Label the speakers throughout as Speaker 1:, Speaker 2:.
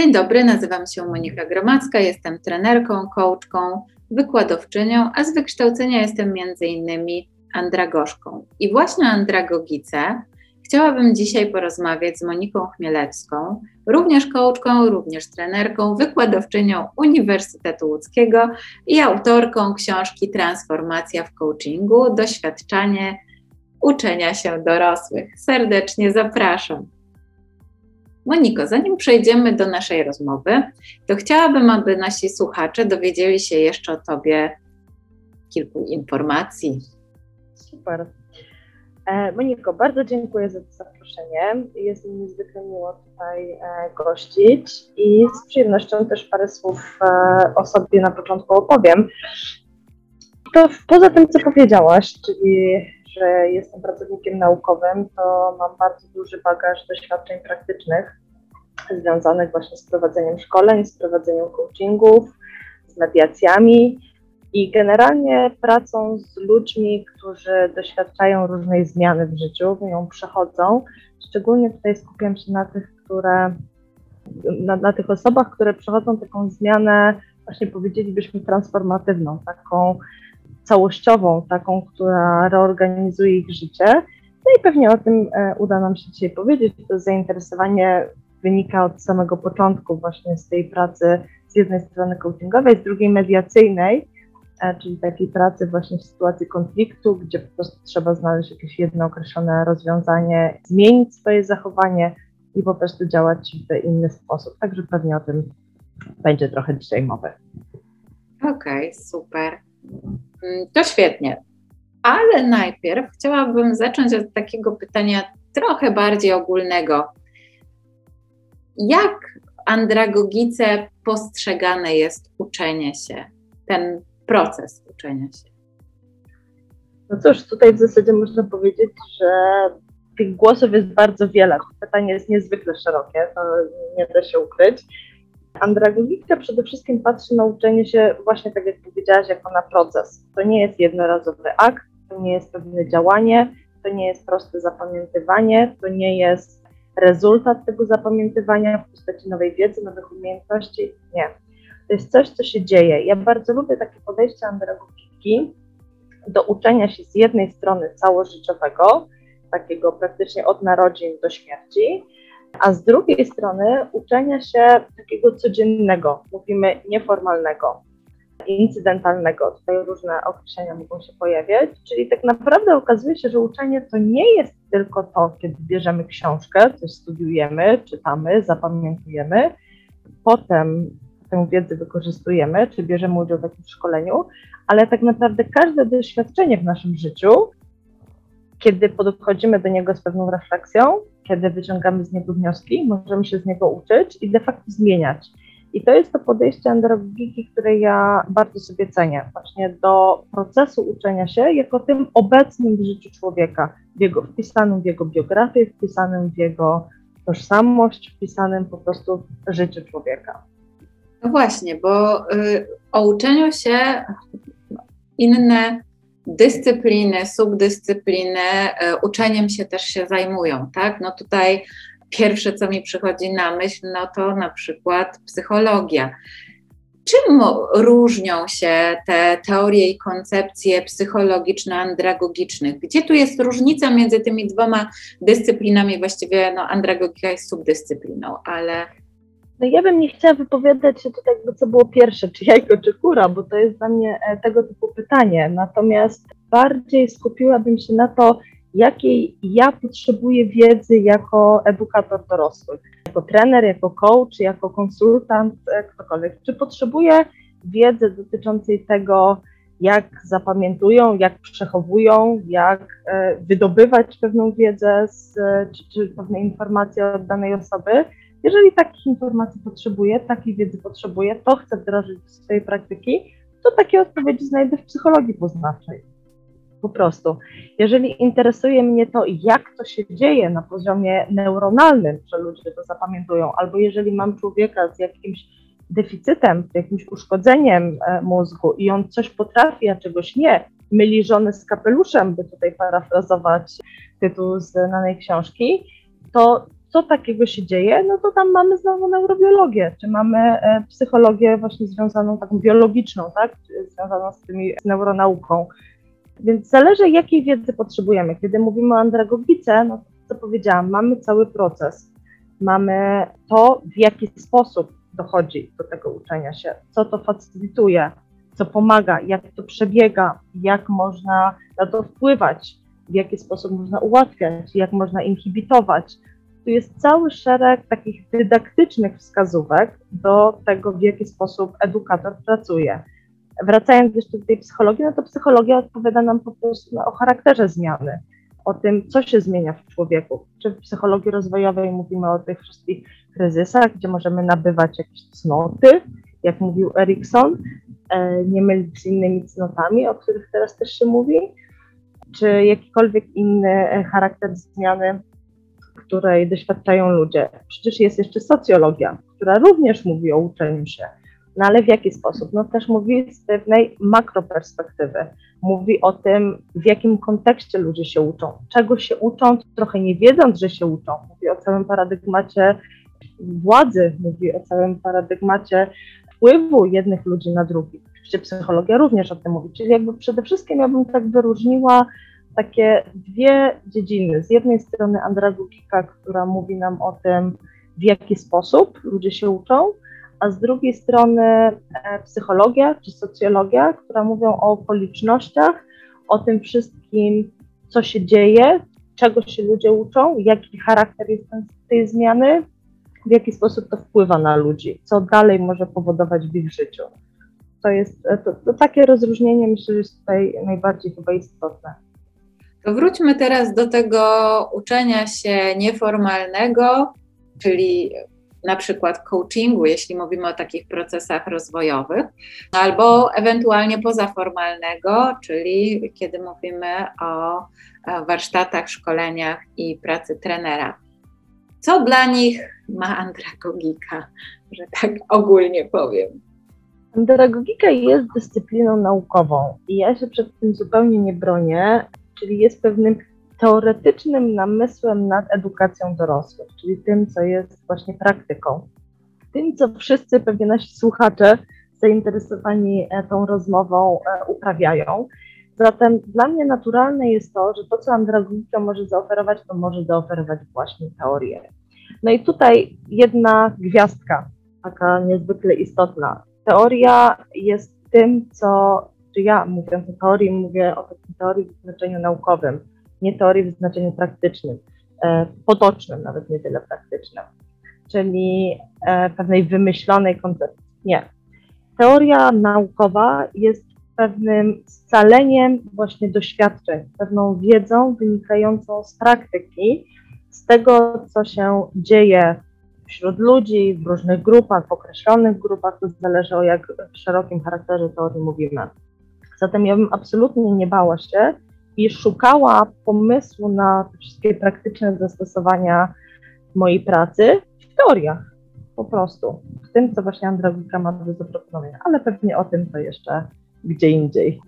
Speaker 1: Dzień dobry, nazywam się Monika Gromacka, jestem trenerką, coachką, wykładowczynią, a z wykształcenia jestem między innymi andragożką. I właśnie o andragogice chciałabym dzisiaj porozmawiać z Moniką Chmielewską, również coachką, również trenerką, wykładowczynią Uniwersytetu Łódzkiego i autorką książki Transformacja w coachingu, doświadczanie uczenia się dorosłych. Serdecznie zapraszam. Moniko, zanim przejdziemy do naszej rozmowy, to chciałabym, aby nasi słuchacze dowiedzieli się jeszcze o Tobie kilku informacji.
Speaker 2: Super. E, Moniko, bardzo dziękuję za to zaproszenie. Jest mi niezwykle miło tutaj e, gościć i z przyjemnością też parę słów e, o sobie na początku opowiem. To poza tym, co powiedziałaś, czyli że jestem pracownikiem naukowym, to mam bardzo duży bagaż doświadczeń praktycznych związanych właśnie z prowadzeniem szkoleń, z prowadzeniem coachingów, z mediacjami i generalnie pracą z ludźmi, którzy doświadczają różnej zmiany w życiu, ją przechodzą. Szczególnie tutaj skupiam się na tych, które na, na tych osobach, które przechodzą taką zmianę, właśnie powiedzielibyśmy transformatywną, taką całościową, taką, która reorganizuje ich życie. No i pewnie o tym e, uda nam się dzisiaj powiedzieć. To zainteresowanie wynika od samego początku właśnie z tej pracy z jednej strony coachingowej, z drugiej mediacyjnej, e, czyli takiej pracy właśnie w sytuacji konfliktu, gdzie po prostu trzeba znaleźć jakieś jedno określone rozwiązanie, zmienić swoje zachowanie i po prostu działać w inny sposób. Także pewnie o tym będzie trochę dzisiaj mowy.
Speaker 1: Okej, okay, super. Mm, to świetnie. Ale najpierw chciałabym zacząć od takiego pytania trochę bardziej ogólnego. Jak andragogice postrzegane jest uczenie się, ten proces uczenia się?
Speaker 2: No cóż, tutaj w zasadzie można powiedzieć, że tych głosów jest bardzo wiele. Pytanie jest niezwykle szerokie, to nie da się ukryć. Andragogika przede wszystkim patrzy na uczenie się właśnie tak jak powiedziałaś, jako na proces. To nie jest jednorazowy akt, to nie jest pewne działanie, to nie jest proste zapamiętywanie, to nie jest rezultat tego zapamiętywania w postaci nowej wiedzy, nowych umiejętności. Nie. To jest coś, co się dzieje. Ja bardzo lubię takie podejście andragogiki do uczenia się z jednej strony całożyciowego, takiego praktycznie od narodzin do śmierci, a z drugiej strony uczenia się takiego codziennego, mówimy nieformalnego, incydentalnego. Tutaj różne określenia mogą się pojawiać, czyli tak naprawdę okazuje się, że uczenie to nie jest tylko to, kiedy bierzemy książkę, coś studiujemy, czytamy, zapamiętujemy, potem tę wiedzę wykorzystujemy, czy bierzemy udział w jakimś szkoleniu, ale tak naprawdę każde doświadczenie w naszym życiu kiedy podchodzimy do niego z pewną refleksją, kiedy wyciągamy z niego wnioski, możemy się z niego uczyć i de facto zmieniać. I to jest to podejście andragogiki, które ja bardzo sobie cenię, właśnie do procesu uczenia się jako tym obecnym w życiu człowieka, w jego, wpisanym w jego biografię, wpisanym w jego tożsamość, wpisanym po prostu w życie człowieka.
Speaker 1: No właśnie, bo y, o uczeniu się inne dyscypliny, subdyscypliny e, uczeniem się też się zajmują, tak? No tutaj pierwsze, co mi przychodzi na myśl, no to na przykład psychologia. Czym różnią się te teorie i koncepcje psychologiczno-andragogicznych? Gdzie tu jest różnica między tymi dwoma dyscyplinami? Właściwie no, andragogika jest subdyscypliną, ale
Speaker 2: no ja bym nie chciała wypowiadać się tutaj, jakby co było pierwsze, czy jajko, czy kura, bo to jest dla mnie e, tego typu pytanie. Natomiast bardziej skupiłabym się na to, jakiej ja potrzebuję wiedzy jako edukator dorosłych, jako trener, jako coach, jako konsultant, e, ktokolwiek. Czy potrzebuję wiedzy dotyczącej tego, jak zapamiętują, jak przechowują, jak e, wydobywać pewną wiedzę z, czy, czy pewne informacje od danej osoby, jeżeli takich informacji potrzebuję, takiej wiedzy potrzebuję, to chcę wdrożyć do swojej praktyki, to takie odpowiedzi znajdę w psychologii poznawczej. Po prostu. Jeżeli interesuje mnie to, jak to się dzieje na poziomie neuronalnym, że ludzie to zapamiętują, albo jeżeli mam człowieka z jakimś deficytem, jakimś uszkodzeniem e, mózgu i on coś potrafi, a czegoś nie, myli żony z kapeluszem, by tutaj parafrazować tytuł z danej książki, to co takiego się dzieje, no to tam mamy znowu neurobiologię, czy mamy e, psychologię właśnie związaną taką biologiczną, tak, związaną z tymi z neuronauką. Więc zależy, jakiej wiedzy potrzebujemy. Kiedy mówimy o andragogice, no to co powiedziałam, mamy cały proces. Mamy to, w jaki sposób dochodzi do tego uczenia się, co to facylituje, co pomaga, jak to przebiega, jak można na to wpływać, w jaki sposób można ułatwiać, jak można inhibitować. Tu jest cały szereg takich dydaktycznych wskazówek do tego, w jaki sposób edukator pracuje. Wracając jeszcze do tej psychologii, no to psychologia odpowiada nam po prostu o charakterze zmiany, o tym, co się zmienia w człowieku. Czy w psychologii rozwojowej mówimy o tych wszystkich kryzysach, gdzie możemy nabywać jakieś cnoty, jak mówił Erikson, e, nie mylić z innymi cnotami, o których teraz też się mówi, czy jakikolwiek inny e, charakter zmiany, której doświadczają ludzie. Przecież jest jeszcze socjologia, która również mówi o uczeniu się. No ale w jaki sposób? No też mówi z pewnej makroperspektywy. Mówi o tym, w jakim kontekście ludzie się uczą, czego się uczą, trochę nie wiedząc, że się uczą. Mówi o całym paradygmacie władzy, mówi o całym paradygmacie wpływu jednych ludzi na drugich. Oczywiście psychologia również o tym mówi, czyli jakby przede wszystkim ja bym tak wyróżniła takie dwie dziedziny. Z jednej strony andragogika, która mówi nam o tym, w jaki sposób ludzie się uczą, a z drugiej strony e, psychologia czy socjologia, która mówią o okolicznościach, o tym wszystkim, co się dzieje, czego się ludzie uczą, jaki charakter jest tej zmiany, w jaki sposób to wpływa na ludzi, co dalej może powodować w ich życiu. To jest to, to takie rozróżnienie, myślę, że jest tutaj najbardziej chyba istotne.
Speaker 1: To wróćmy teraz do tego uczenia się nieformalnego, czyli na przykład coachingu, jeśli mówimy o takich procesach rozwojowych, albo ewentualnie pozaformalnego, czyli kiedy mówimy o warsztatach, szkoleniach i pracy trenera. Co dla nich ma andragogika, że tak ogólnie powiem?
Speaker 2: Andragogika jest dyscypliną naukową i ja się przed tym zupełnie nie bronię, czyli jest pewnym teoretycznym namysłem nad edukacją dorosłych, czyli tym, co jest właśnie praktyką. Tym, co wszyscy, pewnie nasi słuchacze zainteresowani e, tą rozmową e, uprawiają. Zatem dla mnie naturalne jest to, że to, co andragogika może zaoferować, to może zaoferować właśnie teorię. No i tutaj jedna gwiazdka, taka niezwykle istotna. Teoria jest tym, co, czy ja mówiąc o teorii, mówię o takiej teorii w znaczeniu naukowym, nie teorii w znaczeniu praktycznym, e, potocznym, nawet nie tyle praktycznym, czyli e, pewnej wymyślonej koncepcji. Nie. Teoria naukowa jest pewnym scaleniem właśnie doświadczeń, pewną wiedzą wynikającą z praktyki, z tego, co się dzieje wśród ludzi, w różnych grupach, w określonych grupach, to zależy o jak szerokim charakterze teorii mówimy. Zatem ja bym absolutnie nie bała się i szukała pomysłu na te wszystkie praktyczne zastosowania mojej pracy w teoriach, po prostu. W tym, co właśnie Andragika ma do zaproponowania, ale pewnie o tym to jeszcze gdzie indziej.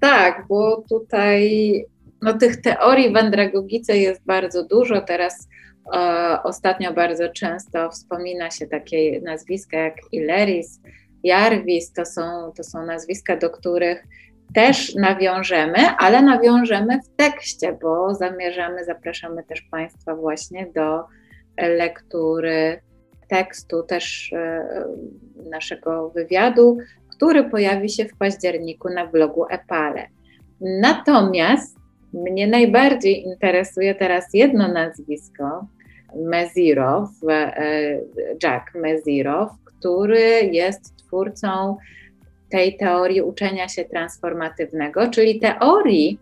Speaker 1: Tak, bo tutaj no, tych teorii w andragogice jest bardzo dużo. Teraz e, ostatnio bardzo często wspomina się takie nazwiska jak Ileris, Jarvis. To są, to są nazwiska, do których też nawiążemy, ale nawiążemy w tekście, bo zamierzamy, zapraszamy też Państwa właśnie do lektury tekstu też e, naszego wywiadu, który pojawi się w październiku na blogu Epale. Natomiast mnie najbardziej interesuje teraz jedno nazwisko, Mezirow, e, Jack Mezirow, który jest twórcą tej teorii uczenia się transformatywnego, czyli teorii,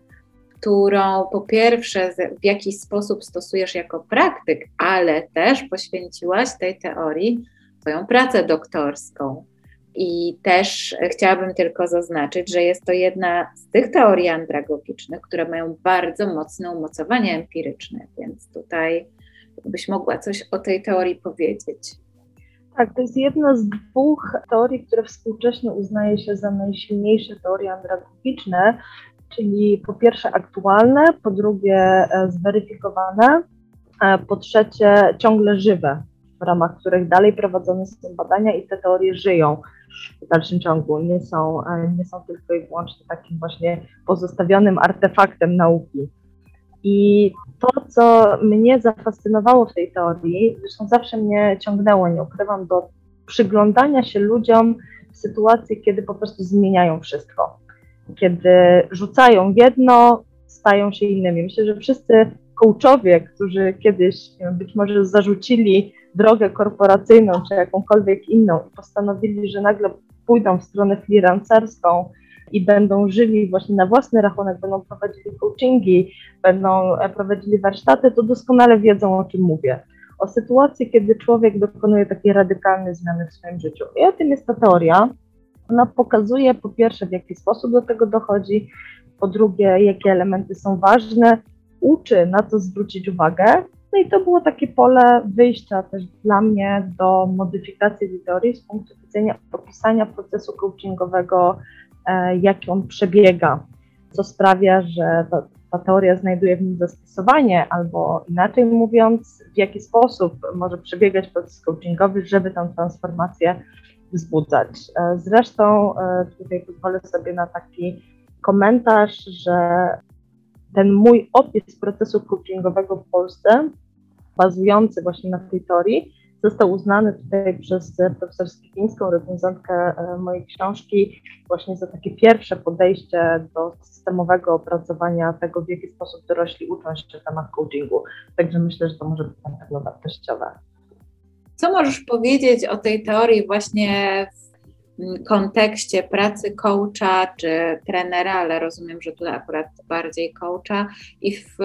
Speaker 1: którą po pierwsze w jakiś sposób stosujesz jako praktyk, ale też poświęciłaś tej teorii swoją pracę doktorską. I też chciałabym tylko zaznaczyć, że jest to jedna z tych teorii andragogicznych, które mają bardzo mocne umocowanie empiryczne, więc tutaj byś mogła coś o tej teorii powiedzieć.
Speaker 2: Tak, to jest jedna z dwóch teorii, które współcześnie uznaje się za najsilniejsze teorie andragogiczne, czyli po pierwsze aktualne, po drugie e, zweryfikowane. po trzecie ciągle żywe, w ramach których dalej prowadzone są badania i te teorie żyją w dalszym ciągu, nie są, nie są tylko i wyłącznie takim właśnie pozostawionym artefaktem nauki. I to, co mnie zafascynowało w tej teorii, zresztą zawsze mnie ciągnęło, nie ukrywam, do przyglądania się ludziom w sytuacji, kiedy po prostu zmieniają wszystko. Kiedy rzucają jedno, stają się innymi. Myślę, że wszyscy coachowie, którzy kiedyś być może zarzucili drogę korporacyjną czy jakąkolwiek inną i postanowili, że nagle pójdą w stronę freelancerską i będą żyli właśnie na własny rachunek, będą prowadzili coachingi, będą e, prowadzili warsztaty, to doskonale wiedzą, o czym mówię. O sytuacji, kiedy człowiek dokonuje takiej radykalnej zmiany w swoim życiu. I o tym jest ta teoria. Ona pokazuje po pierwsze, w jaki sposób do tego dochodzi, po drugie, jakie elementy są ważne, uczy na co zwrócić uwagę. No i to było takie pole wyjścia też dla mnie do modyfikacji tej teorii z punktu widzenia opisania procesu coachingowego E, jak on przebiega, co sprawia, że ta, ta teoria znajduje w nim zastosowanie, albo inaczej mówiąc, w jaki sposób może przebiegać proces coachingowy, żeby tę transformację wzbudzać. E, zresztą e, tutaj pozwolę sobie na taki komentarz, że ten mój opis procesu coachingowego w Polsce, bazujący właśnie na tej teorii, został uznany tutaj przez profesor Skipińską, recenzentkę e, mojej książki, właśnie za takie pierwsze podejście do systemowego opracowania tego, w jaki sposób dorośli uczą się temat coachingu. Także myślę, że to może być na pewno wartościowe.
Speaker 1: Co możesz powiedzieć o tej teorii właśnie w kontekście pracy coacha czy trenera, ale rozumiem, że tutaj akurat bardziej coacha i w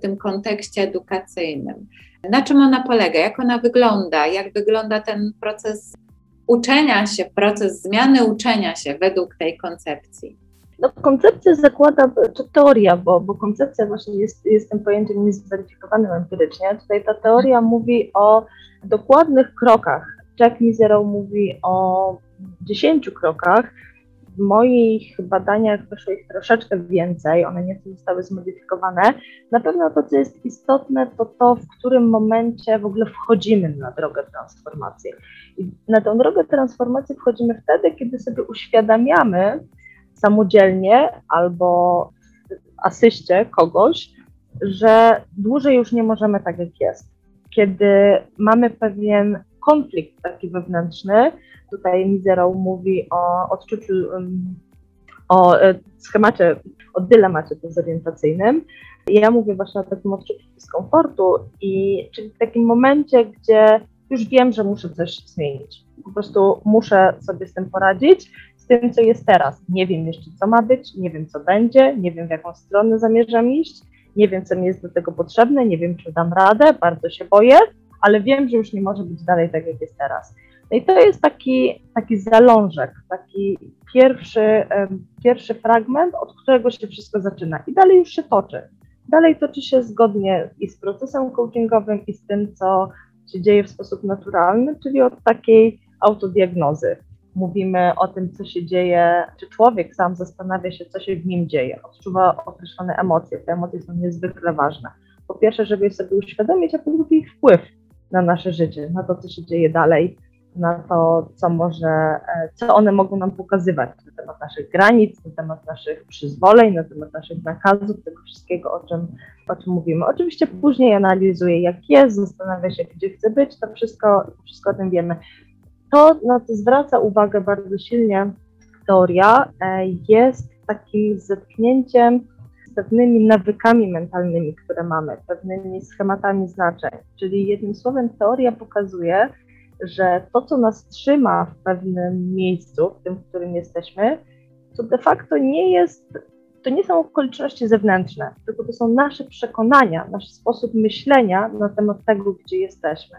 Speaker 1: tym kontekście edukacyjnym. Na czym ona polega? Jak ona wygląda? Jak wygląda ten proces uczenia się, proces zmiany uczenia się według tej koncepcji?
Speaker 2: No, koncepcja zakłada, czy teoria, bo, bo koncepcja właśnie jest, jest tym pojęciem niezweryfikowanym empirycznie. Tutaj ta teoria mówi o dokładnych krokach. Jack Mizero mówi o dziesięciu krokach, w moich badaniach wyszło ich troszeczkę więcej, one nieco zostały zmodyfikowane. Na pewno to, co jest istotne, to to, w którym momencie w ogóle wchodzimy na drogę transformacji. I na tę drogę transformacji wchodzimy wtedy, kiedy sobie uświadamiamy samodzielnie albo asyście kogoś, że dłużej już nie możemy tak, jak jest. Kiedy mamy pewien konflikt taki wewnętrzny, Tutaj Mizero mówi o odczuciu, o e, schemacie, o dylemacie dezorientacyjnym. Ja mówię właśnie o takim odczuciu dyskomfortu, i, czyli w takim momencie, gdzie już wiem, że muszę coś zmienić. Po prostu muszę sobie z tym poradzić, z tym, co jest teraz. Nie wiem jeszcze, co ma być, nie wiem, co będzie, nie wiem, w jaką stronę zamierzam iść, nie wiem, co mi jest do tego potrzebne, nie wiem, czy dam radę, bardzo się boję, ale wiem, że już nie może być dalej tak, jak jest teraz. No i to jest taki, taki zalążek, taki pierwszy, pierwszy fragment, od którego się wszystko zaczyna i dalej już się toczy. Dalej toczy się zgodnie i z procesem coachingowym, i z tym, co się dzieje w sposób naturalny, czyli od takiej autodiagnozy. Mówimy o tym, co się dzieje, czy człowiek sam zastanawia się, co się w nim dzieje, odczuwa określone emocje. Te emocje są niezwykle ważne. Po pierwsze, żeby je sobie uświadomić, a po drugie ich wpływ na nasze życie, na to, co się dzieje dalej, na to, co może, e, co one mogą nam pokazywać na temat naszych granic, na temat naszych przyzwoleń, na temat naszych nakazów, tego wszystkiego, o czym, o czym mówimy. Oczywiście później analizuję, jak jest, zastanawiam się, gdzie chcę być, to wszystko, wszystko o tym wiemy. To, na co zwraca uwagę bardzo silnie teoria, e, jest takim zetknięciem pewnymi nawykami mentalnymi, które mamy, pewnymi schematami znaczeń. Czyli jednym słowem, teoria pokazuje, że to, co nas trzyma w pewnym miejscu, w tym, w którym jesteśmy, to de facto nie jest, to nie są okoliczności zewnętrzne, tylko to są nasze przekonania, nasz sposób myślenia na temat tego, gdzie jesteśmy.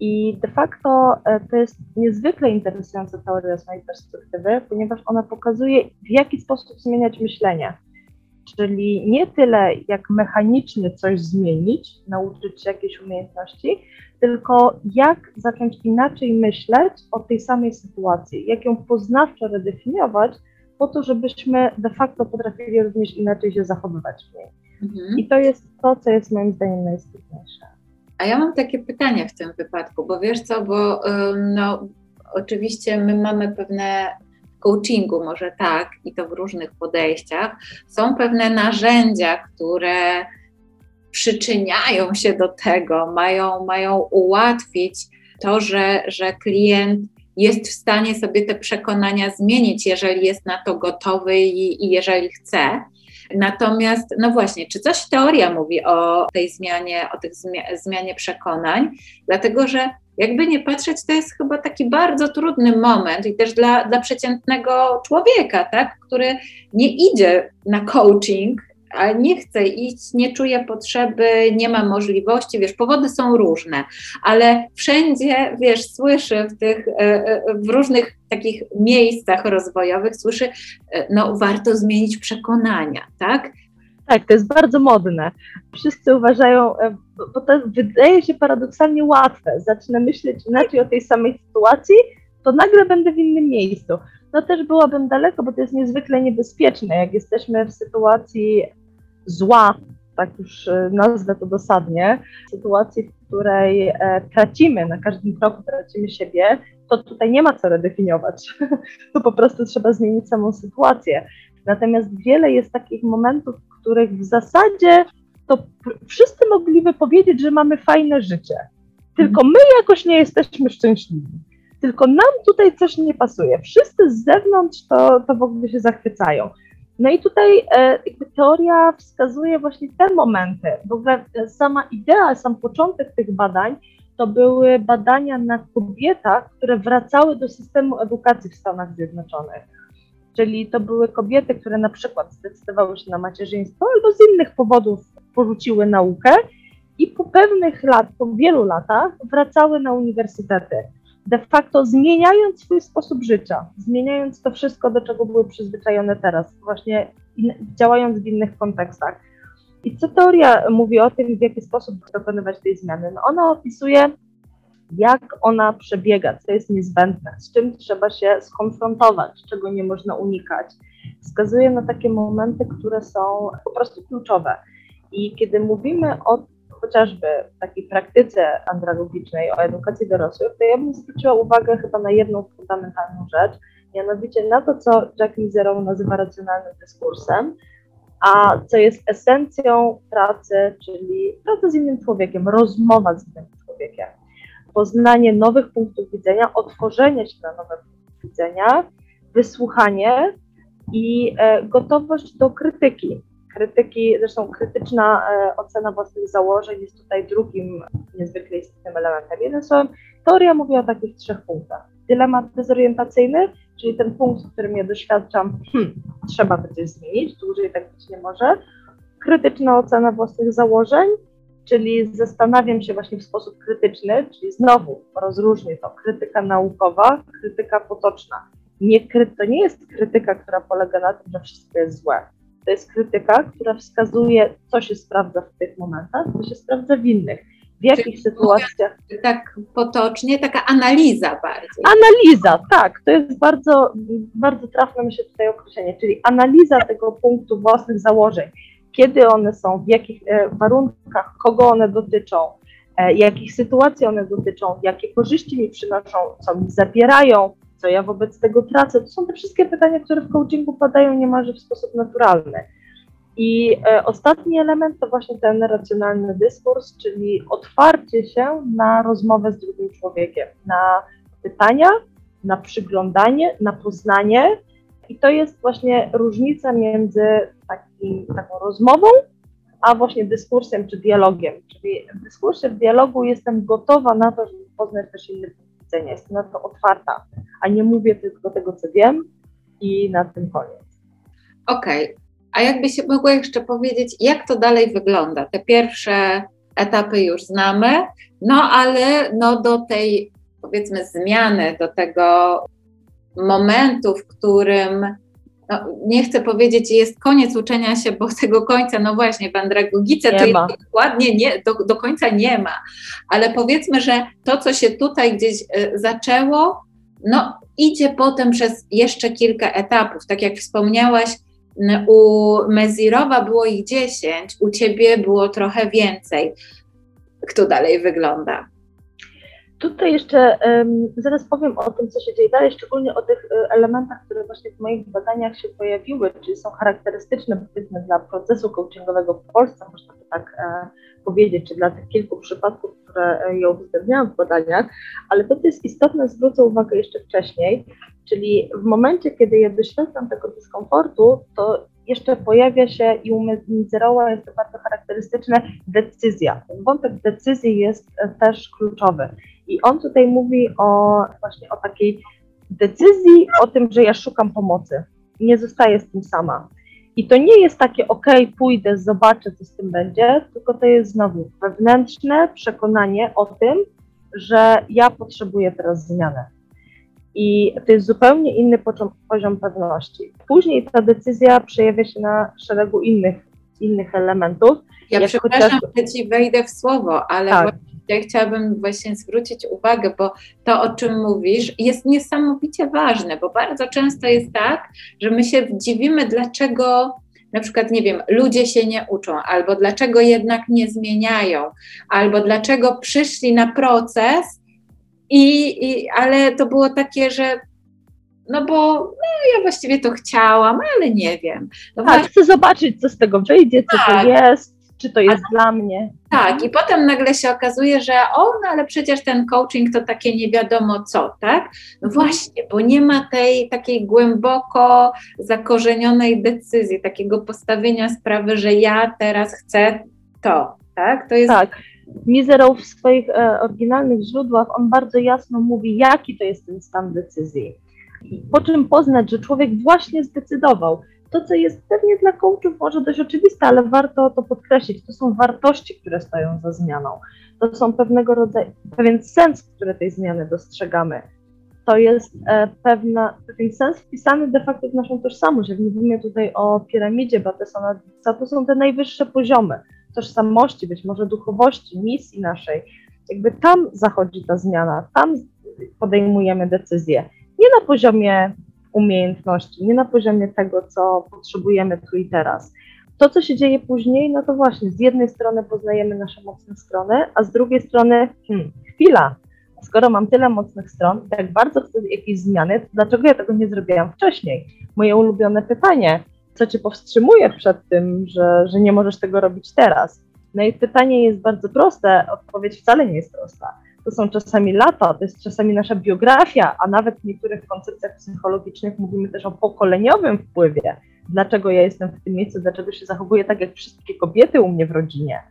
Speaker 2: I de facto e, to jest niezwykle interesująca teoria z mojej perspektywy, ponieważ ona pokazuje, w jaki sposób zmieniać myślenie. Czyli nie tyle jak mechanicznie coś zmienić, nauczyć się jakiejś umiejętności, tylko jak zacząć inaczej myśleć o tej samej sytuacji, jak ją poznawczo redefiniować, po to, żebyśmy de facto potrafili również inaczej się zachowywać w niej. Mhm. I to jest to, co jest moim zdaniem najistotniejsze.
Speaker 1: A ja mam takie pytanie w tym wypadku, bo wiesz co, bo no, oczywiście my mamy pewne coachingu, może tak, i to w różnych podejściach, są pewne narzędzia, które przyczyniają się do tego, mają, mają ułatwić to, że, że klient jest w stanie sobie te przekonania zmienić, jeżeli jest na to gotowy i, i jeżeli chce. Natomiast, no właśnie, czy coś teoria mówi o tej zmianie, o tych zmianie przekonań? Dlatego, że jakby nie patrzeć, to jest chyba taki bardzo trudny moment i też dla, dla przeciętnego człowieka, tak, który nie idzie na coaching, a nie chce iść, nie czuje potrzeby, nie ma możliwości, wiesz, powody są różne, ale wszędzie, wiesz, słyszy w tych, e, e, w różnych takich miejscach rozwojowych, słyszy, e, no warto zmienić przekonania, tak?
Speaker 2: Tak, to jest bardzo modne. Wszyscy uważają, bo to wydaje się paradoksalnie łatwe. Zacznę myśleć inaczej o tej samej sytuacji, to nagle będę w innym miejscu. No też byłabym daleko, bo to jest niezwykle niebezpieczne. Jak jesteśmy w sytuacji zła, tak już e, nazwę to dosadnie, sytuacji, w której e, tracimy, na każdym kroku tracimy siebie, to tutaj nie ma co redefiniować. tu po prostu trzeba zmienić samą sytuację. Natomiast wiele jest takich momentów, w których w zasadzie to wszyscy mogliby powiedzieć, że mamy fajne życie. Tylko my jakoś nie jesteśmy szczęśliwi. Tylko nam tutaj coś nie pasuje. Wszyscy z zewnątrz to, to w ogóle się zachwycają. No i tutaj e, teoria wskazuje właśnie te momenty. W ogóle e, sama idea, sam początek tych badań to były badania na kobietach, które wracały do systemu edukacji w Stanach Zjednoczonych. Czyli to były kobiety, które na przykład zdecydowały się na macierzyństwo albo z innych powodów porzuciły naukę i po pewnych lat, po wielu latach wracały na uniwersytety de facto zmieniając swój sposób życia, zmieniając to wszystko, do czego były przyzwyczajone teraz, właśnie działając w innych kontekstach. I co teoria mówi o tym, w jaki sposób dokonywać tej zmiany? No ona opisuje, jak ona przebiega, co jest niezbędne, z czym trzeba się skonfrontować, czego nie można unikać. Wskazuje na takie momenty, które są po prostu kluczowe. I kiedy mówimy o chociażby w takiej praktyce andragogicznej o edukacji dorosłych, to ja bym zwróciła uwagę chyba na jedną fundamentalną rzecz, mianowicie na to, co Jack Mizerow nazywa racjonalnym dyskursem, a co jest esencją pracy, czyli praca z innym człowiekiem, rozmowa z innym człowiekiem, poznanie nowych punktów widzenia, otworzenie się na nowe punkty widzenia, wysłuchanie i e, gotowość do krytyki krytyki, zresztą krytyczna e, ocena własnych założeń jest tutaj drugim niezwykle istotnym elementem. Jeden słowem, teoria mówi o takich trzech punktach. Dylemat dezorientacyjny, czyli ten punkt, w którym ja doświadczam, hmm, trzeba by coś zmienić, dłużej tak być nie może. Krytyczna ocena własnych założeń, czyli zastanawiam się właśnie w sposób krytyczny, czyli znowu rozróżnię to, krytyka naukowa, krytyka potoczna. Nie, to nie jest krytyka, która polega na tym, że wszystko jest złe to jest krytyka, która wskazuje, co się sprawdza w tych momentach, co się sprawdza w innych. W jakich Czyli sytuacjach.
Speaker 1: Tak potocznie, taka analiza bardziej.
Speaker 2: Analiza, tak, to jest bardzo, bardzo trafne myślę tutaj określenie, czyli analiza tego punktu własnych założeń, kiedy one są, w jakich e, warunkach, kogo one dotyczą, e, jakich sytuacji one dotyczą, jakie korzyści mi przynoszą, co mi zabierają, co ja wobec tego tracę? To są te wszystkie pytania, które w coachingu padają niemalże w sposób naturalny. I e, ostatni element to właśnie ten racjonalny dyskurs, czyli otwarcie się na rozmowę z drugim człowiekiem, na pytania, na przyglądanie, na poznanie. I to jest właśnie różnica między takim, taką rozmową, a właśnie dyskursem czy dialogiem. Czyli w dyskursie, w dialogu jestem gotowa na to, żeby poznać też inny punkt widzenia, jestem na to otwarta a nie mówię tylko tego, co wiem i na tym koniec.
Speaker 1: Okej, okay. a jakby się mogła jeszcze powiedzieć, jak to dalej wygląda? Te pierwsze etapy już znamy, no ale no do tej powiedzmy zmiany, do tego momentu, w którym no, nie chcę powiedzieć, jest koniec uczenia się, bo tego końca, no właśnie, w andragogice to ma. dokładnie nie, do, do końca nie ma, ale powiedzmy, że to, co się tutaj gdzieś y, zaczęło, no, idzie potem przez jeszcze kilka etapów. Tak jak wspomniałaś, u Mezirowa było ich 10, u ciebie było trochę więcej. jak to dalej wygląda?
Speaker 2: Tutaj jeszcze um, zaraz powiem o tym, co się dzieje dalej, szczególnie o tych e, elementach, które właśnie w moich badaniach się pojawiły, czyli są charakterystyczne powiedzmy dla procesu coachingowego w Polsce, można to tak e, powiedzieć, czy dla tych kilku przypadków, które e, ja uwzględniałam w badaniach, ale to, co jest istotne, zwrócę uwagę jeszcze wcześniej, czyli w momencie, kiedy ja doświadczam tego dyskomfortu, to jeszcze pojawia się i u jest to bardzo charakterystyczne decyzja. Wątek decyzji jest też kluczowy. I on tutaj mówi o właśnie o takiej decyzji, o tym, że ja szukam pomocy. Nie zostaję z tym sama. I to nie jest takie, ok, pójdę, zobaczę, co z tym będzie, tylko to jest znowu wewnętrzne przekonanie o tym, że ja potrzebuję teraz zmiany. I to jest zupełnie inny poziom, pewności. Później ta decyzja przejawia się na szeregu innych, innych elementów.
Speaker 1: Ja przepraszam, że ci wejdę w słowo, ale tak. Ja chciałabym właśnie zwrócić uwagę, bo to, o czym mówisz, jest niesamowicie ważne, bo bardzo często jest tak, że my się dziwimy, dlaczego na przykład, nie wiem, ludzie się nie uczą, albo dlaczego jednak nie zmieniają, albo dlaczego przyszli na proces, i, i, ale to było takie, że no bo no, ja właściwie to chciałam, ale nie wiem. No
Speaker 2: tak, chcę zobaczyć, co z tego wyjdzie, co tak. to jest czy to jest A, dla mnie.
Speaker 1: Tak, i potem nagle się okazuje, że o, no ale przecież ten coaching to takie nie wiadomo co, tak? No mhm. właśnie, bo nie ma tej takiej głęboko zakorzenionej decyzji, takiego postawienia sprawy, że ja teraz chcę to, tak?
Speaker 2: To jest... Tak. Mizerow w swoich e, oryginalnych źródłach, on bardzo jasno mówi, jaki to jest ten stan decyzji. Po czym poznać, że człowiek właśnie zdecydował, to, co jest pewnie dla coachów może dość oczywiste, ale warto to podkreślić, to są wartości, które stoją za zmianą. To są pewnego rodzaju, pewien sens, który tej zmiany dostrzegamy. To jest e, pewna, pewien sens wpisany de facto w naszą tożsamość. Jak mówimy tutaj o piramidzie Battesona, to są te najwyższe poziomy tożsamości, być może duchowości, misji naszej. Jakby tam zachodzi ta zmiana, tam podejmujemy decyzje. Nie na poziomie umiejętności, nie na poziomie tego, co potrzebujemy tu i teraz. To, co się dzieje później, no to właśnie z jednej strony poznajemy nasze mocne strony, a z drugiej strony, hmm, chwila, skoro mam tyle mocnych stron, tak bardzo chcę jakiejś zmiany, to dlaczego ja tego nie zrobiłam wcześniej? Moje ulubione pytanie, co cię powstrzymuje przed tym, że, że nie możesz tego robić teraz? No i pytanie jest bardzo proste, odpowiedź wcale nie jest prosta to są czasami lata, to jest czasami nasza biografia, a nawet w niektórych koncepcjach psychologicznych mówimy też o pokoleniowym wpływie. Dlaczego ja jestem w tym miejscu, dlaczego się zachowuję tak jak wszystkie kobiety u mnie w rodzinie,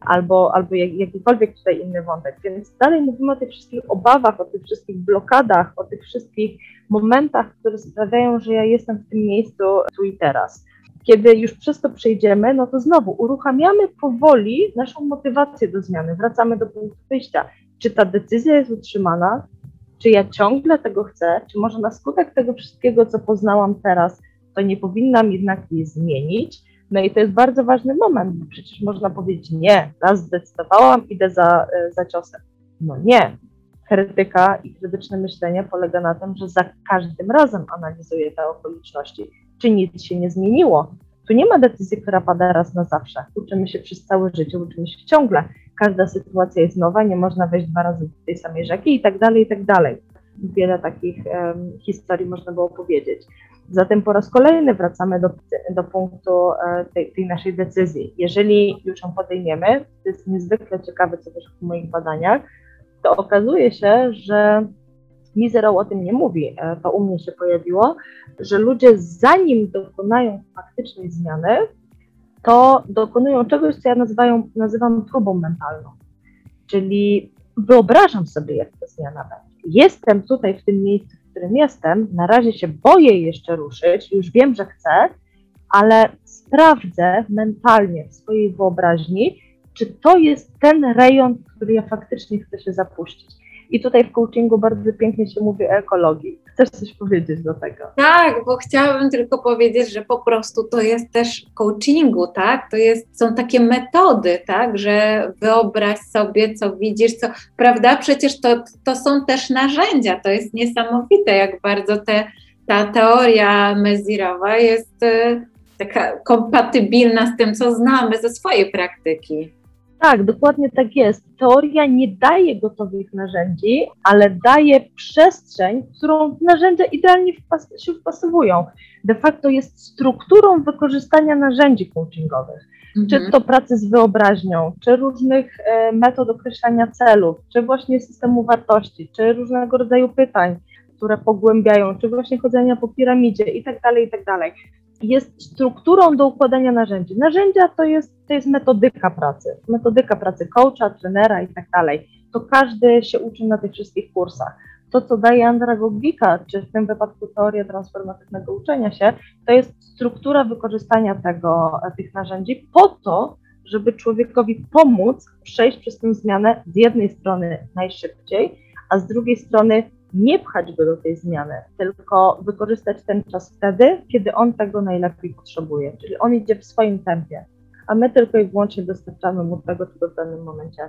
Speaker 2: albo, albo jak, jakikolwiek tutaj inny wątek. Więc dalej mówimy o tych wszystkich obawach, o tych wszystkich blokadach, o tych wszystkich momentach, które sprawiają, że ja jestem w tym miejscu tu i teraz kiedy już przez to przejdziemy, no to znowu uruchamiamy powoli naszą motywację do zmiany, wracamy do punktu wyjścia czy ta decyzja jest utrzymana, czy ja ciągle tego chcę, czy może na skutek tego wszystkiego, co poznałam teraz, to nie powinnam jednak jej zmienić. No i to jest bardzo ważny moment, bo przecież można powiedzieć nie, raz zdecydowałam, idę za, e, za ciosem. No nie. Krytyka i krytyczne myślenie polega na tym, że za każdym razem analizuję te okoliczności, czy nic się nie zmieniło. Tu nie ma decyzji, która pada raz na zawsze. Uczymy się przez całe życie, uczymy się ciągle każda sytuacja jest nowa, nie można wejść dwa razy do tej samej rzeki i tak dalej, i tak dalej. Wiele takich um, historii można było powiedzieć. Zatem po raz kolejny wracamy do, do punktu e, tej, tej, naszej decyzji. Jeżeli już ją podejmiemy, to jest niezwykle ciekawe, co też w moich badaniach, to okazuje się, że Mizero o tym nie mówi, e, to u mnie się pojawiło, że ludzie zanim dokonają faktycznej zmiany, to dokonują czegoś, co ja nazywają, nazywam próbą mentalną. Czyli wyobrażam sobie, jak to zmiana będzie. Jestem tutaj w tym miejscu, w którym jestem, na razie się boję jeszcze ruszyć, już wiem, że chcę, ale sprawdzę mentalnie w swojej wyobraźni, czy to jest ten rejon, który ja faktycznie chcę się zapuścić. I tutaj w coachingu bardzo pięknie się mówi o ekologii. Chcesz coś powiedzieć do tego?
Speaker 1: Tak, bo chciałabym tylko powiedzieć, że po prostu to jest też coachingu, tak? To jest, są takie metody, tak? Że wyobraź sobie, co widzisz, co, prawda? Przecież to, to są też narzędzia. To jest niesamowite, jak bardzo te, ta teoria mezirowa jest y, taka kompatybilna z tym, co znamy ze swojej praktyki.
Speaker 2: Tak, dokładnie tak jest. Teoria nie daje gotowych narzędzi, ale daje przestrzeń, w którą narzędzia idealnie wpas się wpasowują. De facto jest strukturą wykorzystania narzędzi coachingowych. Mhm. Czy to pracy z wyobraźnią, czy różnych e, metod określania celów, czy właśnie systemu wartości, czy różnego rodzaju pytań, które pogłębiają, czy właśnie chodzenia po piramidzie i tak dalej, i tak dalej jest strukturą do układania narzędzi. Narzędzia to jest, to jest metodyka pracy, metodyka pracy coacha, trenera i tak dalej. To każdy się uczy na tych wszystkich kursach. To, co daje andragogika, czy w tym wypadku teoria transformatywnego uczenia się, to jest struktura wykorzystania tego, tych narzędzi po to, żeby człowiekowi pomóc przejść przez tę zmianę z jednej strony najszybciej, a z drugiej strony nie pchać go do tej zmiany, tylko wykorzystać ten czas wtedy, kiedy on tego najlepiej potrzebuje, czyli on idzie w swoim tempie, a my tylko i wyłącznie dostarczamy mu tego, czego w danym momencie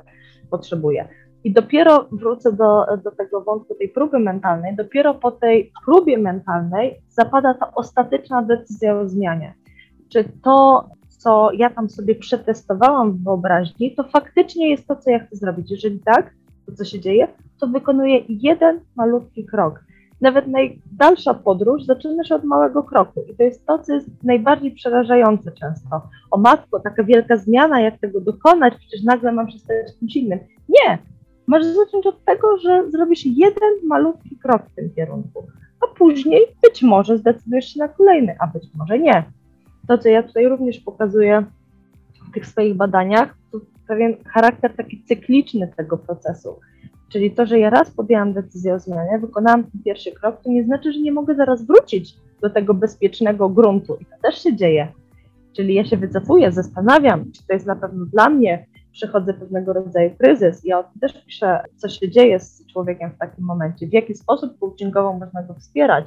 Speaker 2: potrzebuje. I dopiero wrócę do, do tego wątku tej próby mentalnej, dopiero po tej próbie mentalnej zapada ta ostateczna decyzja o zmianie. Czy to, co ja tam sobie przetestowałam w wyobraźni, to faktycznie jest to, co ja chcę zrobić. Jeżeli tak, to co się dzieje, to wykonuje jeden malutki krok. Nawet najdalsza podróż zaczyna się od małego kroku i to jest to, co jest najbardziej przerażające często. O matko, taka wielka zmiana, jak tego dokonać, przecież nagle mam się stać kimś innym. Nie! Masz zacząć od tego, że zrobisz jeden malutki krok w tym kierunku, a później być może zdecydujesz się na kolejny, a być może nie. To, co ja tutaj również pokazuję w tych swoich badaniach, to pewien charakter taki cykliczny tego procesu. Czyli to, że ja raz podjęłam decyzję o zmianie, wykonałam ten pierwszy krok, to nie znaczy, że nie mogę zaraz wrócić do tego bezpiecznego gruntu. I to też się dzieje. Czyli ja się wycofuję, zastanawiam, czy to jest na pewno dla mnie, przechodzę pewnego rodzaju kryzys. Ja też piszę, co się dzieje z człowiekiem w takim momencie, w jaki sposób coachingowo można go wspierać,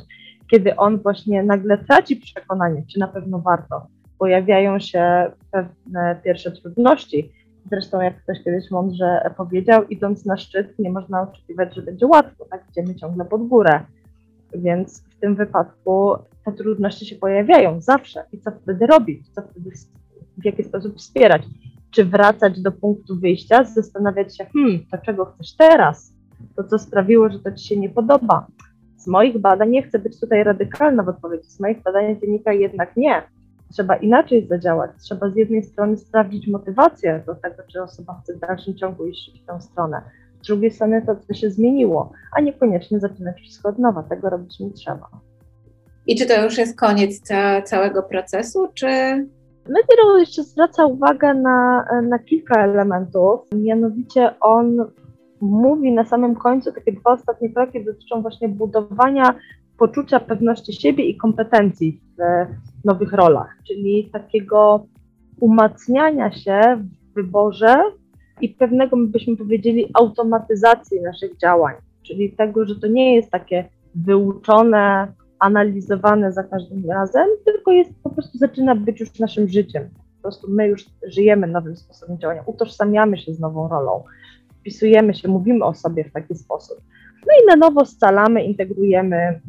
Speaker 2: kiedy on właśnie nagle traci przekonanie, czy na pewno warto. Pojawiają się pewne pierwsze trudności, Zresztą, jak ktoś kiedyś mądrze powiedział, idąc na szczyt, nie można oczekiwać, że będzie łatwo, tak? Idziemy ciągle pod górę. Więc w tym wypadku te trudności się pojawiają zawsze. I co wtedy robić? Co wtedy, w jaki sposób wspierać? Czy wracać do punktu wyjścia, zastanawiać się, hmm, to czego chcesz teraz? To, co sprawiło, że to ci się nie podoba. Z moich badań, nie chcę być tutaj radykalna w odpowiedzi, z moich badań wynika jednak nie trzeba inaczej zadziałać. Trzeba z jednej strony sprawdzić motywację do tego, czy osoba chce w dalszym ciągu iść w tę stronę. Z drugiej strony to, co się zmieniło, a niekoniecznie zaczynać wszystko od nowa. Tego robić nie trzeba.
Speaker 1: I czy to już jest koniec ca całego procesu, czy
Speaker 2: Mediro jeszcze zwraca uwagę na, na kilka elementów, mianowicie on mówi na samym końcu, takie dwa ostatnie kroki dotyczą właśnie budowania poczucia pewności siebie i kompetencji w nowych rolach, czyli takiego umacniania się w wyborze i pewnego, byśmy powiedzieli, automatyzacji naszych działań, czyli tego, że to nie jest takie wyuczone, analizowane za każdym razem, tylko jest po prostu zaczyna być już naszym życiem. Po prostu my już żyjemy nowym sposobem działania, utożsamiamy się z nową rolą, wpisujemy się, mówimy o sobie w taki sposób. No i na nowo scalamy, integrujemy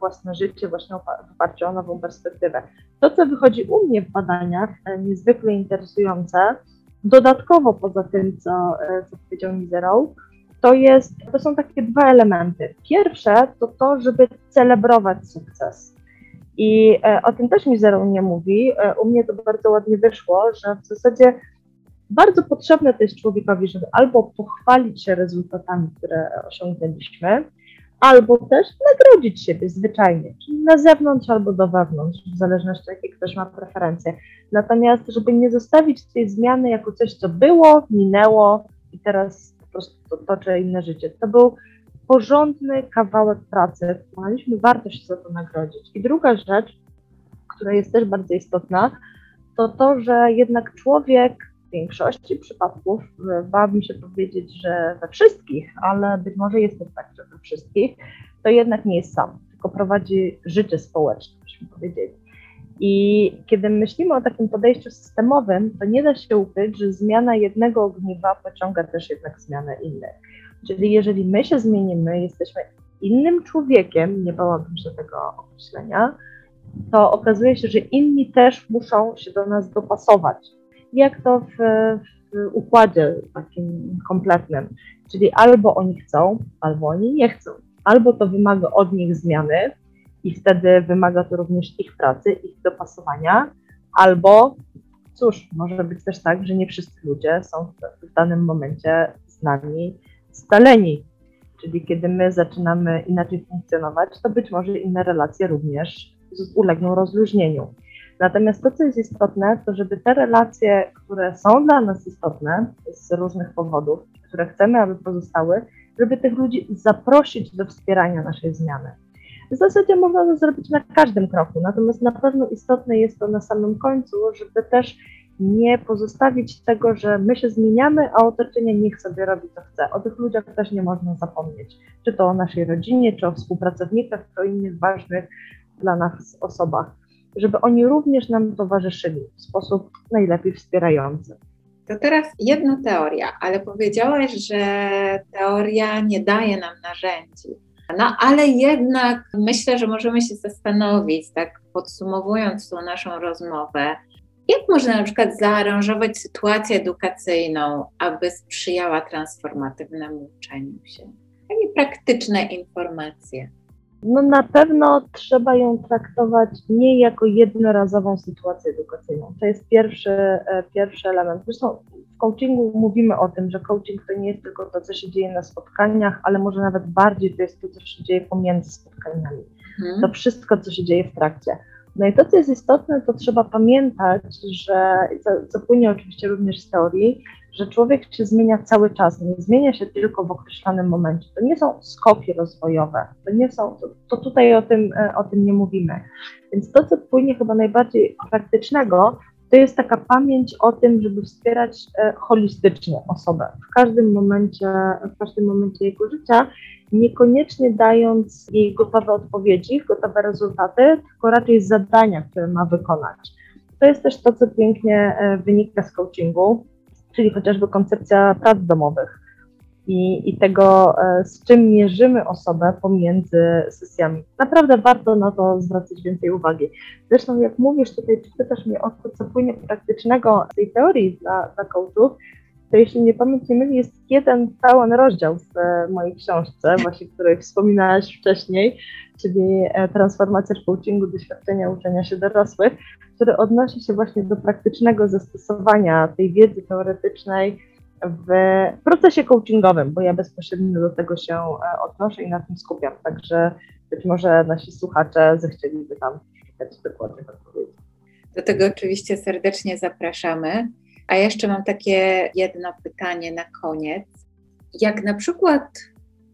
Speaker 2: własne życie właśnie w oparciu o nową perspektywę. To, co wychodzi u mnie w badaniach, e, niezwykle interesujące, dodatkowo poza tym, co, e, co powiedział Mizerał, to, jest, to są takie dwa elementy. Pierwsze to to, żeby celebrować sukces. I e, o tym też Mizerał nie mówi. U mnie to bardzo ładnie wyszło, że w zasadzie bardzo potrzebne to jest człowiekowi, żeby albo pochwalić się rezultatami, które osiągnęliśmy, albo też nagrodzić siebie zwyczajnie, czyli na zewnątrz albo do wewnątrz, w zależności jakie ktoś ma preferencje. Natomiast, żeby nie zostawić tej zmiany jako coś, co było, minęło i teraz po prostu toczę inne życie. To był porządny kawałek pracy, mieliśmy warto się za to nagrodzić. I druga rzecz, która jest też bardzo istotna, to to, że jednak człowiek większości przypadków, bałabym się powiedzieć, że we wszystkich, ale być może jest to tak, że we wszystkich, to jednak nie jest sam, tylko prowadzi życie społeczne, byśmy powiedzieli. I kiedy myślimy o takim podejściu systemowym, to nie da się ukryć, że zmiana jednego ogniwa pociąga też jednak zmianę innych. Czyli jeżeli my się zmienimy, jesteśmy innym człowiekiem, nie bałabym się tego określenia, to okazuje się, że inni też muszą się do nas dopasować jak to w, w układzie takim kompletnym. Czyli albo oni chcą, albo oni nie chcą. Albo to wymaga od nich zmiany i wtedy wymaga to również ich pracy, ich dopasowania, albo cóż, może być też tak, że nie wszyscy ludzie są w danym momencie z nami scaleni. Czyli kiedy my zaczynamy inaczej funkcjonować, to być może inne relacje również ulegną rozluźnieniu. Natomiast to, co jest istotne, to żeby te relacje, które są dla nas istotne z różnych powodów, które chcemy, aby pozostały, żeby tych ludzi zaprosić do wspierania naszej zmiany. W zasadzie można to zrobić na każdym kroku, natomiast na pewno istotne jest to na samym końcu, żeby też nie pozostawić tego, że my się zmieniamy, a otoczenie niech sobie robi co chce. O tych ludziach też nie można zapomnieć. Czy to o naszej rodzinie, czy o współpracownikach, czy o innych ważnych dla nas osobach, żeby oni również nam towarzyszyli w sposób najlepiej wspierający.
Speaker 1: To teraz jedna teoria, ale powiedziałaś, że teoria nie daje nam narzędzi. No ale jednak myślę, że możemy się zastanowić, tak podsumowując tą naszą rozmowę, jak można na przykład zaaranżować sytuację edukacyjną, aby sprzyjała transformatywnemu uczeniu się? Takie praktyczne informacje.
Speaker 2: No na pewno trzeba ją traktować nie jako jednorazową sytuację edukacyjną. To jest pierwszy, e, pierwszy element. Zresztą w coachingu mówimy o tym, że coaching to nie jest tylko to, co się dzieje na spotkaniach, ale może nawet bardziej to jest to, co się dzieje pomiędzy spotkaniami. Hmm. To wszystko, co się dzieje w trakcie. No i to, co jest istotne, to trzeba pamiętać, że, co, co płynie oczywiście również z teorii, że człowiek się zmienia cały czas, nie zmienia się tylko w określonym momencie. To nie są skoki rozwojowe, to nie są, to, to tutaj o tym, e, o tym nie mówimy. Więc to, co płynie chyba najbardziej praktycznego, to jest taka pamięć o tym, żeby wspierać e, holistycznie osobę w każdym momencie, w każdym momencie jego życia, niekoniecznie dając jej gotowe odpowiedzi, gotowe rezultaty, tylko raczej zadania, które ma wykonać. To jest też to, co pięknie e, wynika z coachingu, czyli chociażby koncepcja prac domowych i, i tego, e, z czym mierzymy osobę pomiędzy sesjami. Naprawdę warto na to zwracać więcej uwagi. Zresztą jak mówisz tutaj, czy pytasz mnie o to, co płynie praktycznego z tej teorii dla, dla coachów, to jeśli nie pamięć nie myli, jest jeden pełen rozdział w e, mojej książce, właśnie której wspominałaś wcześniej, czyli e, Transformacja coachingu, doświadczenia uczenia się dorosłych, który odnosi się właśnie do praktycznego zastosowania tej wiedzy teoretycznej w procesie coachingowym, bo ja bezpośrednio do tego się e, odnoszę i na tym skupiam. Także być może nasi słuchacze zechcieliby tam szukać dokładnych odpowiedzi.
Speaker 1: Do tego oczywiście serdecznie zapraszamy. A jeszcze mam takie jedno pytanie na koniec. Jak na przykład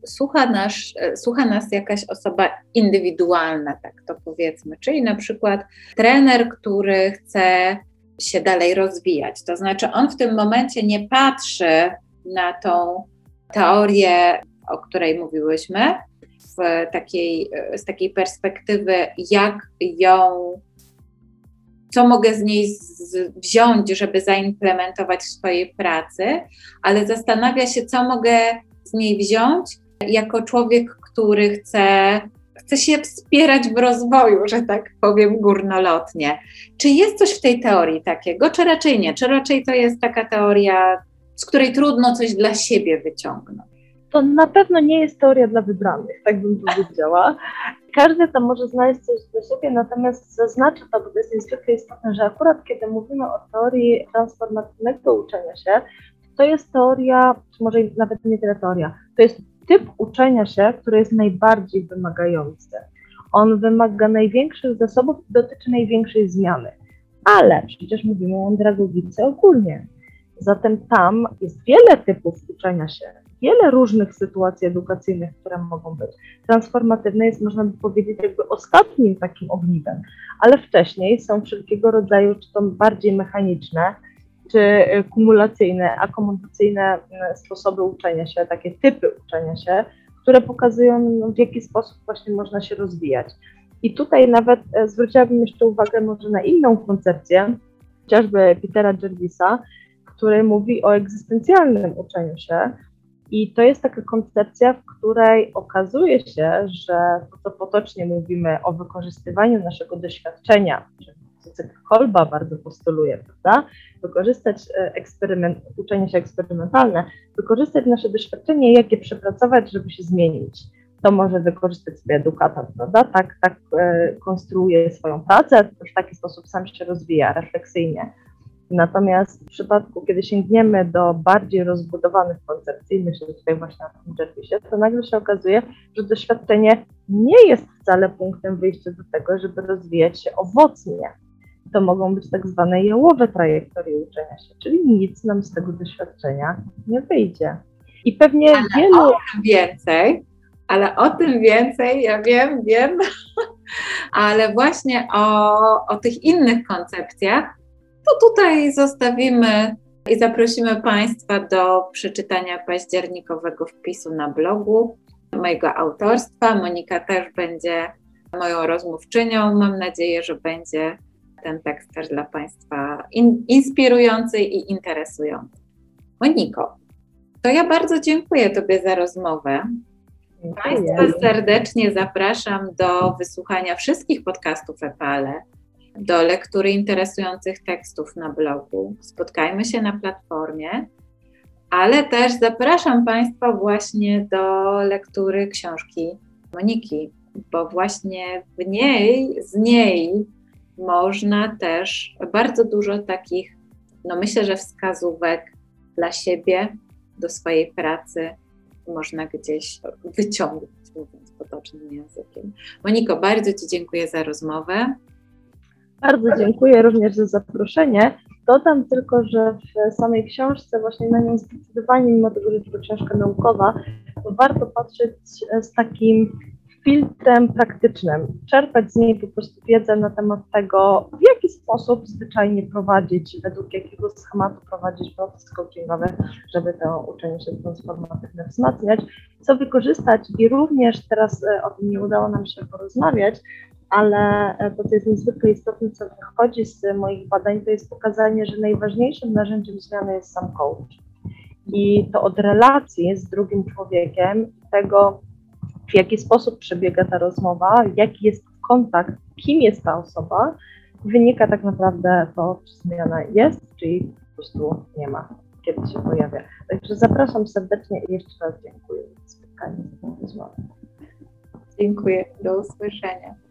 Speaker 1: słucha, nasz, słucha nas jakaś osoba indywidualna, tak to powiedzmy, czyli na przykład trener, który chce się dalej rozwijać. To znaczy, on w tym momencie nie patrzy na tą teorię, o której mówiłyśmy, w takiej, z takiej perspektywy, jak ją co mogę z niej z, wziąć, żeby zaimplementować w swojej pracy, ale zastanawia się, co mogę z niej wziąć jako człowiek, który chce, chce się wspierać w rozwoju, że tak powiem górnolotnie. Czy jest coś w tej teorii takiego, czy raczej nie? Czy raczej to jest taka teoria, z której trudno coś dla siebie wyciągnąć?
Speaker 2: To na pewno nie jest teoria dla wybranych, tak bym powiedziała każdy tam może znaleźć coś dla siebie, natomiast zaznaczę to, bo to jest niezwykle istotne, że akurat kiedy mówimy o teorii transformatywnego uczenia się, to jest teoria, czy może nawet nie tyle teoria, to jest typ uczenia się, który jest najbardziej wymagający. On wymaga największych zasobów dotyczy największej zmiany. Ale przecież mówimy o andragogice ogólnie. Zatem tam jest wiele typów uczenia się, wiele różnych sytuacji edukacyjnych, które mogą być. Transformatywne jest, można by powiedzieć, jakby ostatnim takim ogniwem, ale wcześniej są wszelkiego rodzaju, czy to bardziej mechaniczne, czy e, kumulacyjne, akomodacyjne e, sposoby uczenia się, takie typy uczenia się, które pokazują, no, w jaki sposób właśnie można się rozwijać. I tutaj nawet e, zwróciłabym jeszcze uwagę może na inną koncepcję, chociażby Petera Jervisa, który mówi o egzystencjalnym uczeniu się, i to jest taka koncepcja, w której okazuje się, że to, co potocznie mówimy o wykorzystywaniu naszego doświadczenia, Kolba bardzo postuluje, prawda? Wykorzystać e, eksperyment, uczenie się eksperymentalne, wykorzystać nasze doświadczenie, jak je przepracować, żeby się zmienić. To może wykorzystać sobie edukator, prawda? Tak, tak e, konstruuje swoją pracę, w taki sposób sam się rozwija refleksyjnie. Natomiast w przypadku, kiedy sięgniemy do bardziej rozbudowanych koncepcji, myślę tutaj właśnie na tym Jervisie, to nagle się okazuje, że doświadczenie nie jest wcale punktem wyjścia do tego, żeby rozwijać się owocnie. To mogą być tak zwane jałowe trajektorie uczenia się, czyli nic nam z tego doświadczenia nie wyjdzie. I pewnie
Speaker 1: ale wielu. O tym więcej, ale o tym więcej, ja wiem, wiem, ale właśnie o, o tych innych koncepcjach to tutaj zostawimy i zaprosimy Państwa do przeczytania październikowego wpisu na blogu mojego autorstwa. Monika też będzie moją rozmówczynią. Mam nadzieję, że będzie ten tekst też dla Państwa in, inspirujący i interesujący. Moniko, to ja bardzo dziękuję Tobie za rozmowę. Państwa serdecznie zapraszam do wysłuchania wszystkich podcastów EPALE do lektury interesujących tekstów na blogu. Spotkajmy się na platformie, ale też zapraszam Państwa właśnie do lektury książki Moniki, bo właśnie w niej, z niej można też bardzo dużo takich, no myślę, że wskazówek dla siebie, do swojej pracy można gdzieś wyciągnąć, mówiąc potocznym językiem. Moniko, bardzo Ci dziękuję za rozmowę.
Speaker 2: Bardzo dziękuję również za zaproszenie. Dodam tylko, że w samej książce, właśnie na nią zdecydowanie, mimo tego, że to książka naukowa, to warto patrzeć z takim filtrem praktycznym, czerpać z niej po prostu wiedzę na temat tego, w jaki sposób zwyczajnie prowadzić, według jakiego schematu prowadzić proces coachingowy, żeby to uczenie się transformatywne wzmacniać, co wykorzystać i również teraz e, o tym nie udało nam się porozmawiać, ale e, to, co jest niezwykle istotne, co wychodzi z moich badań, to jest pokazanie, że najważniejszym narzędziem zmiany jest sam coach. I to od relacji z drugim człowiekiem, tego, w jaki sposób przebiega ta rozmowa, jaki jest kontakt, kim jest ta osoba, wynika tak naprawdę to, czy zmiana jest, czy jej po prostu nie ma, kiedy się pojawia. Także zapraszam serdecznie i jeszcze raz dziękuję za spotkanie z tą rozmową.
Speaker 1: Dziękuję, do usłyszenia.